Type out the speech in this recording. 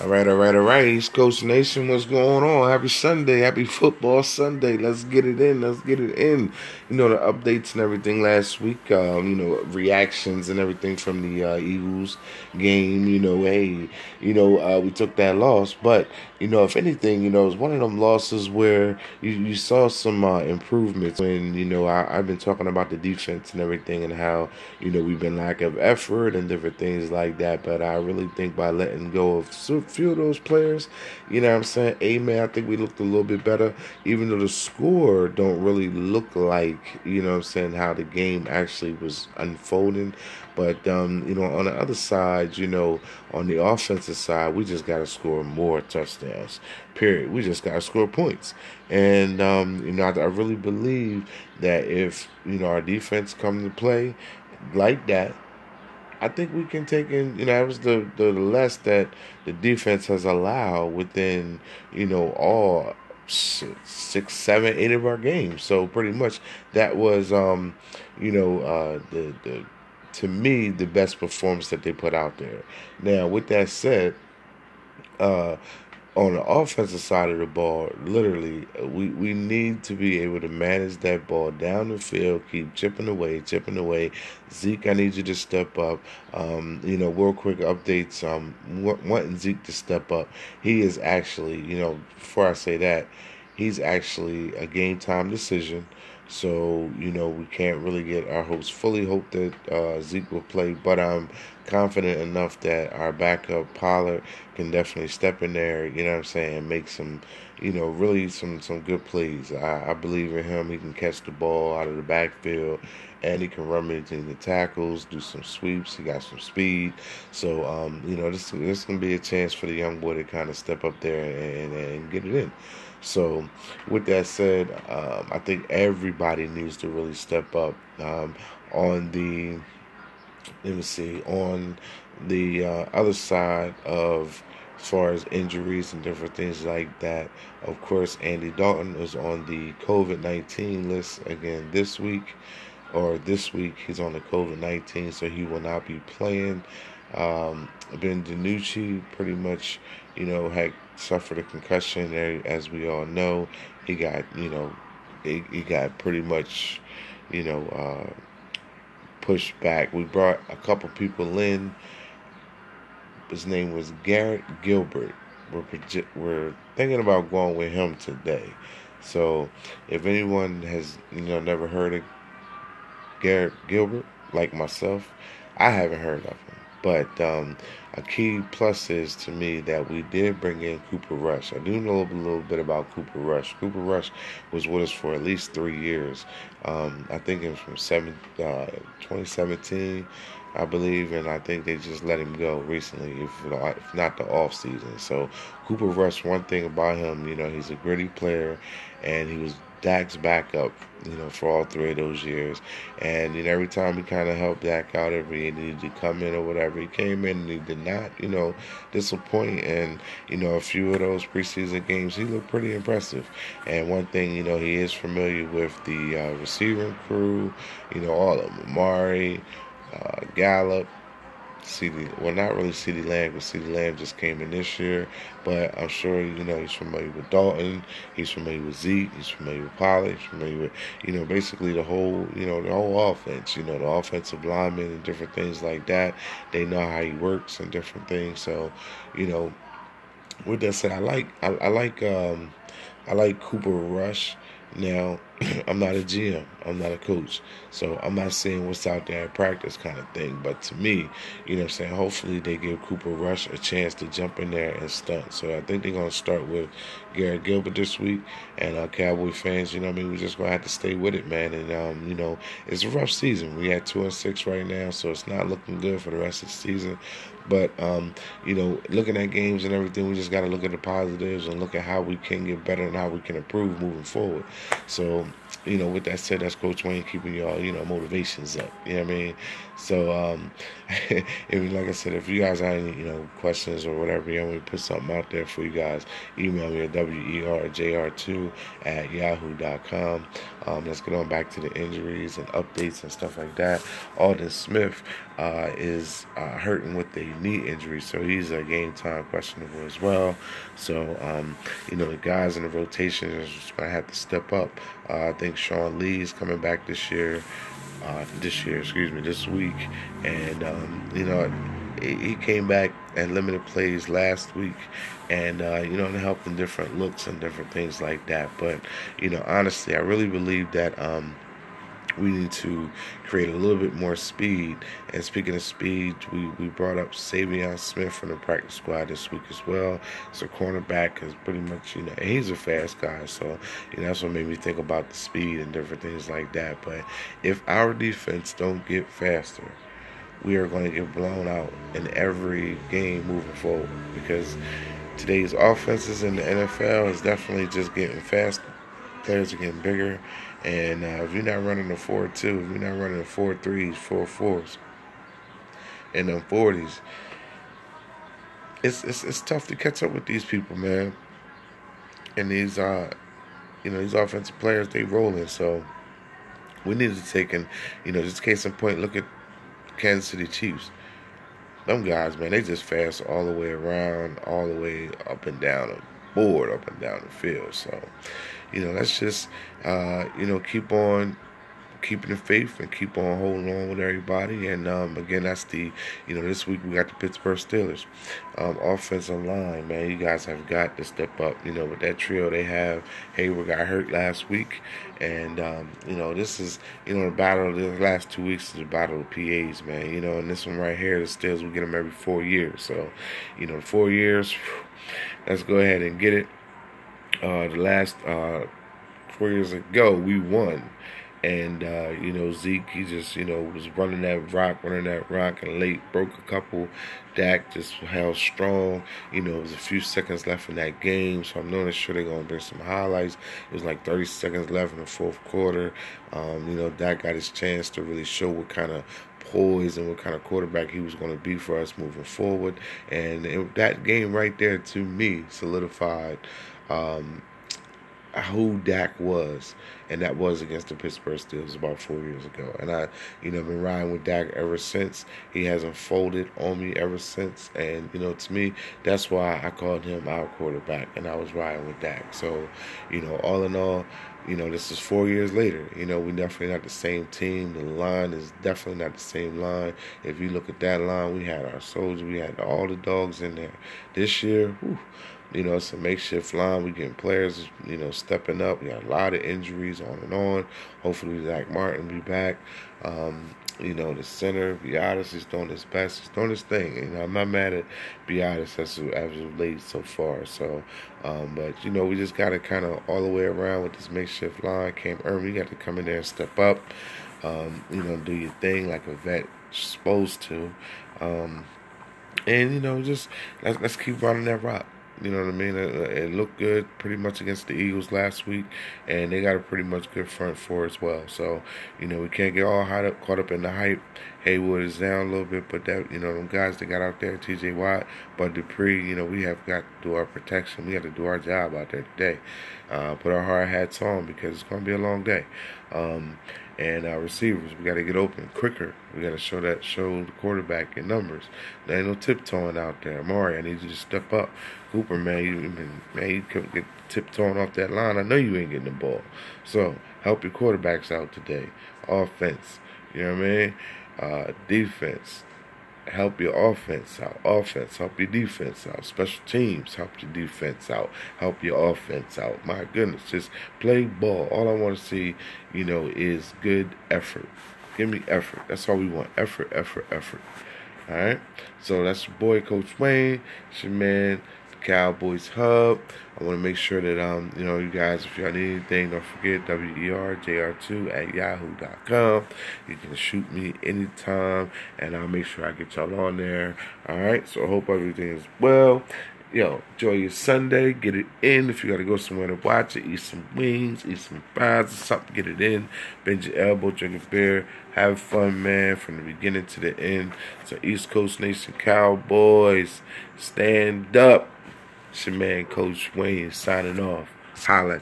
All right, all right, all right. East Coast Nation, what's going on? Happy Sunday, happy football Sunday. Let's get it in, let's get it in. You know, the updates and everything last week, um, you know, reactions and everything from the uh, Eagles game. You know, hey, you know, uh, we took that loss, but, you know, if anything, you know, it was one of them losses where you, you saw some uh, improvements. When, you know, I, I've been talking about the defense and everything and how, you know, we've been lack of effort and different things like that, but I really think by letting go of a few of those players, you know what I'm saying? Amen. I think we looked a little bit better, even though the score don't really look like, you know what I'm saying, how the game actually was unfolding. But um, you know, on the other side, you know, on the offensive side, we just got to score more touchdowns. Period. We just got to score points, and um, you know, I, I really believe that if you know our defense come to play like that, I think we can take in, you know, that was the, the less that the defense has allowed within, you know, all six, seven, eight of our games. So pretty much that was, um, you know, uh, the, the, to me, the best performance that they put out there. Now, with that said, uh, on the offensive side of the ball, literally, we, we need to be able to manage that ball down the field, keep chipping away, chipping away. Zeke, I need you to step up. Um, you know, real quick updates. Um, wanting Zeke to step up. He is actually, you know, before I say that, he's actually a game time decision. So, you know, we can't really get our hopes fully hope that uh, Zeke will play, but I'm confident enough that our backup Pollard can definitely step in there, you know what I'm saying, make some, you know, really some, some good plays. I, I believe in him. He can catch the ball out of the backfield and he can run between the tackles, do some sweeps. He got some speed. So, um, you know, this, this is going to be a chance for the young boy to kind of step up there and, and, and get it in. So, with that said, um, I think everybody needs to really step up um, on the. Let me see on the uh, other side of as far as injuries and different things like that. Of course, Andy Dalton is on the COVID 19 list again this week, or this week he's on the COVID 19, so he will not be playing. Um, ben DiNucci pretty much, you know, had suffered a concussion, there as we all know. He got, you know, he, he got pretty much, you know, uh, pushed back. We brought a couple people in. His name was Garrett Gilbert. We're we're thinking about going with him today. So, if anyone has you know never heard of Garrett Gilbert, like myself, I haven't heard of him. But um, a key plus is to me that we did bring in Cooper Rush. I do know a little bit about Cooper Rush. Cooper Rush was with us for at least three years. Um, I think it was from seven, uh, 2017, I believe, and I think they just let him go recently, if, if not the off season. So Cooper Rush, one thing about him, you know, he's a gritty player, and he was Dak's backup, you know, for all three of those years. And you know, every time he kind of helped Dak out, every he needed to come in or whatever, he came in and he did not, you know, disappoint. And you know, a few of those preseason games, he looked pretty impressive. And one thing, you know, he is familiar with the uh, receiving crew, you know, all of them, Amari, uh, Gallup, CeeDee, well, not really CeeDee Lamb, because CeeDee Lamb just came in this year. But I'm sure, you know, he's familiar with Dalton. He's familiar with Zeke. He's familiar with Pollard. He's familiar with, you know, basically the whole, you know, the whole offense, you know, the offensive linemen and different things like that. They know how he works and different things. So, you know, with that said, I like, I, I like, um, I like Cooper Rush. Now, I'm not a GM, I'm not a coach, so I'm not saying what's out there in practice kind of thing. But to me, you know I'm saying, hopefully they give Cooper Rush a chance to jump in there and stunt. So I think they're going to start with Garrett Gilbert this week. And uh, Cowboy fans, you know I mean, we're just going to have to stay with it, man. And, um, you know, it's a rough season. We had two and six right now, so it's not looking good for the rest of the season. But um, you know, looking at games and everything, we just got to look at the positives and look at how we can get better and how we can improve moving forward. So you know, with that said, that's Coach Wayne keeping y'all, you know, motivations up. You know what I mean? So, um, if, like I said, if you guys have any, you know, questions or whatever, you me to put something out there for you guys, email me at werjr2 at yahoo.com. Um, let's get on back to the injuries and updates and stuff like that. Aldon Smith uh, is uh, hurting with a knee injury, so he's a game time questionable as well. So, um, you know, the guys in the rotation are just going to have to step up. Uh, I think Sean Lee is coming back this year. Uh, this year, excuse me, this week, and um, you know he came back and limited plays last week, and uh, you know, it helped in different looks and different things like that. But you know, honestly, I really believe that um, we need to create a little bit more speed. And speaking of speed, we, we brought up Saivion Smith from the practice squad this week as well. So cornerback is pretty much, you know, he's a fast guy. So, you know, that's what made me think about the speed and different things like that. But if our defense don't get faster, we are going to get blown out in every game moving forward because today's offenses in the NFL is definitely just getting faster. Players are getting bigger, and uh, if you're not running the four two, if you're not running the four threes, four fours, and them forties, it's, it's it's tough to catch up with these people, man. And these uh, you know, these offensive players they rolling, so we need to take and you know, just case in point, look at Kansas City Chiefs. Them guys, man, they just fast all the way around, all the way up and down the board, up and down the field. So, you know, let's just, uh, you know, keep on keeping the faith and keep on holding on with everybody. And um, again, that's the, you know, this week we got the Pittsburgh Steelers. Um, offensive line, man, you guys have got to step up. You know, with that trio they have, Heyward got hurt last week. And, um, you know, this is, you know, the battle of the last two weeks is the battle of PAs, man. You know, and this one right here, the Steelers, we get them every four years. So, you know, four years, let's go ahead and get it. Uh, the last uh, four years ago, we won. And, uh, you know, Zeke, he just, you know, was running that rock, running that rock, and late broke a couple. Dak just held strong. You know, it was a few seconds left in that game, so I'm not sure they're going to bring some highlights. It was like 30 seconds left in the fourth quarter. Um, you know, Dak got his chance to really show what kind of poise and what kind of quarterback he was going to be for us moving forward. And it, that game right there, to me, solidified um, who Dak was, and that was against the Pittsburgh Steelers about four years ago. And I, you know, been riding with Dak ever since. He hasn't folded on me ever since. And you know, to me, that's why I called him our quarterback, and I was riding with Dak. So, you know, all in all, you know, this is four years later. You know, we definitely not the same team. The line is definitely not the same line. If you look at that line, we had our soldiers, we had all the dogs in there. This year, whew, you know, it's a makeshift line. We getting players, you know, stepping up. We got a lot of injuries on and on. Hopefully, Zack Martin be back. Um, you know, the center, Biadasz is doing his best. He's doing his thing. You know, I'm not mad at Biadasz as, of late so far. So, um, but, you know, we just got to kind of all the way around with this makeshift line. Cam Erving, you got to come in there and step up. Um, you know, do your thing like a vet supposed to. Um, and, you know, just let's, let's keep running that rock. You know what I mean? It, it, looked good pretty much against the Eagles last week, and they got a pretty much good front four as well. So, you know, we can't get all hot up, caught up in the hype. Heyward is down a little bit, but that you know, them guys that got out there, T.J. Watt, Bud Dupree, you know, we have got to do our protection. We got to do our job out there today. Uh, put our hard hats on because it's going to be a long day. Um, and our receivers. We got to get open quicker. We got to show that show the quarterback in numbers. There ain't no tiptoeing out there. Maury, I need you to step up. Cooper, man, you man, you could get tiptoeing off that line. I know you ain't getting the ball. So help your quarterbacks out today. Offense, you know what I mean? Uh, defense, help your offense out. Offense, help your defense out. Special teams, help your defense out. Help your offense out. My goodness, just play ball. All I want to see, you know, is good effort. Give me effort. That's all we want. Effort, effort, effort. All right. So that's your boy, Coach Wayne. It's your man, Cowboys Hub. I want to make sure that um you know you guys if y'all need anything don't forget werjr2 at yahoo.com. You can shoot me anytime and I'll make sure I get y'all on there. All right. So I hope everything is well yo, enjoy your Sunday. Get it in. If you got to go somewhere to watch it, eat some wings, eat some fries or something, get it in. Bend your elbow, drink a beer. Have fun, man, from the beginning to the end. So, East Coast Nation Cowboys, stand up. It's your man, Coach Wayne, signing off. Holla.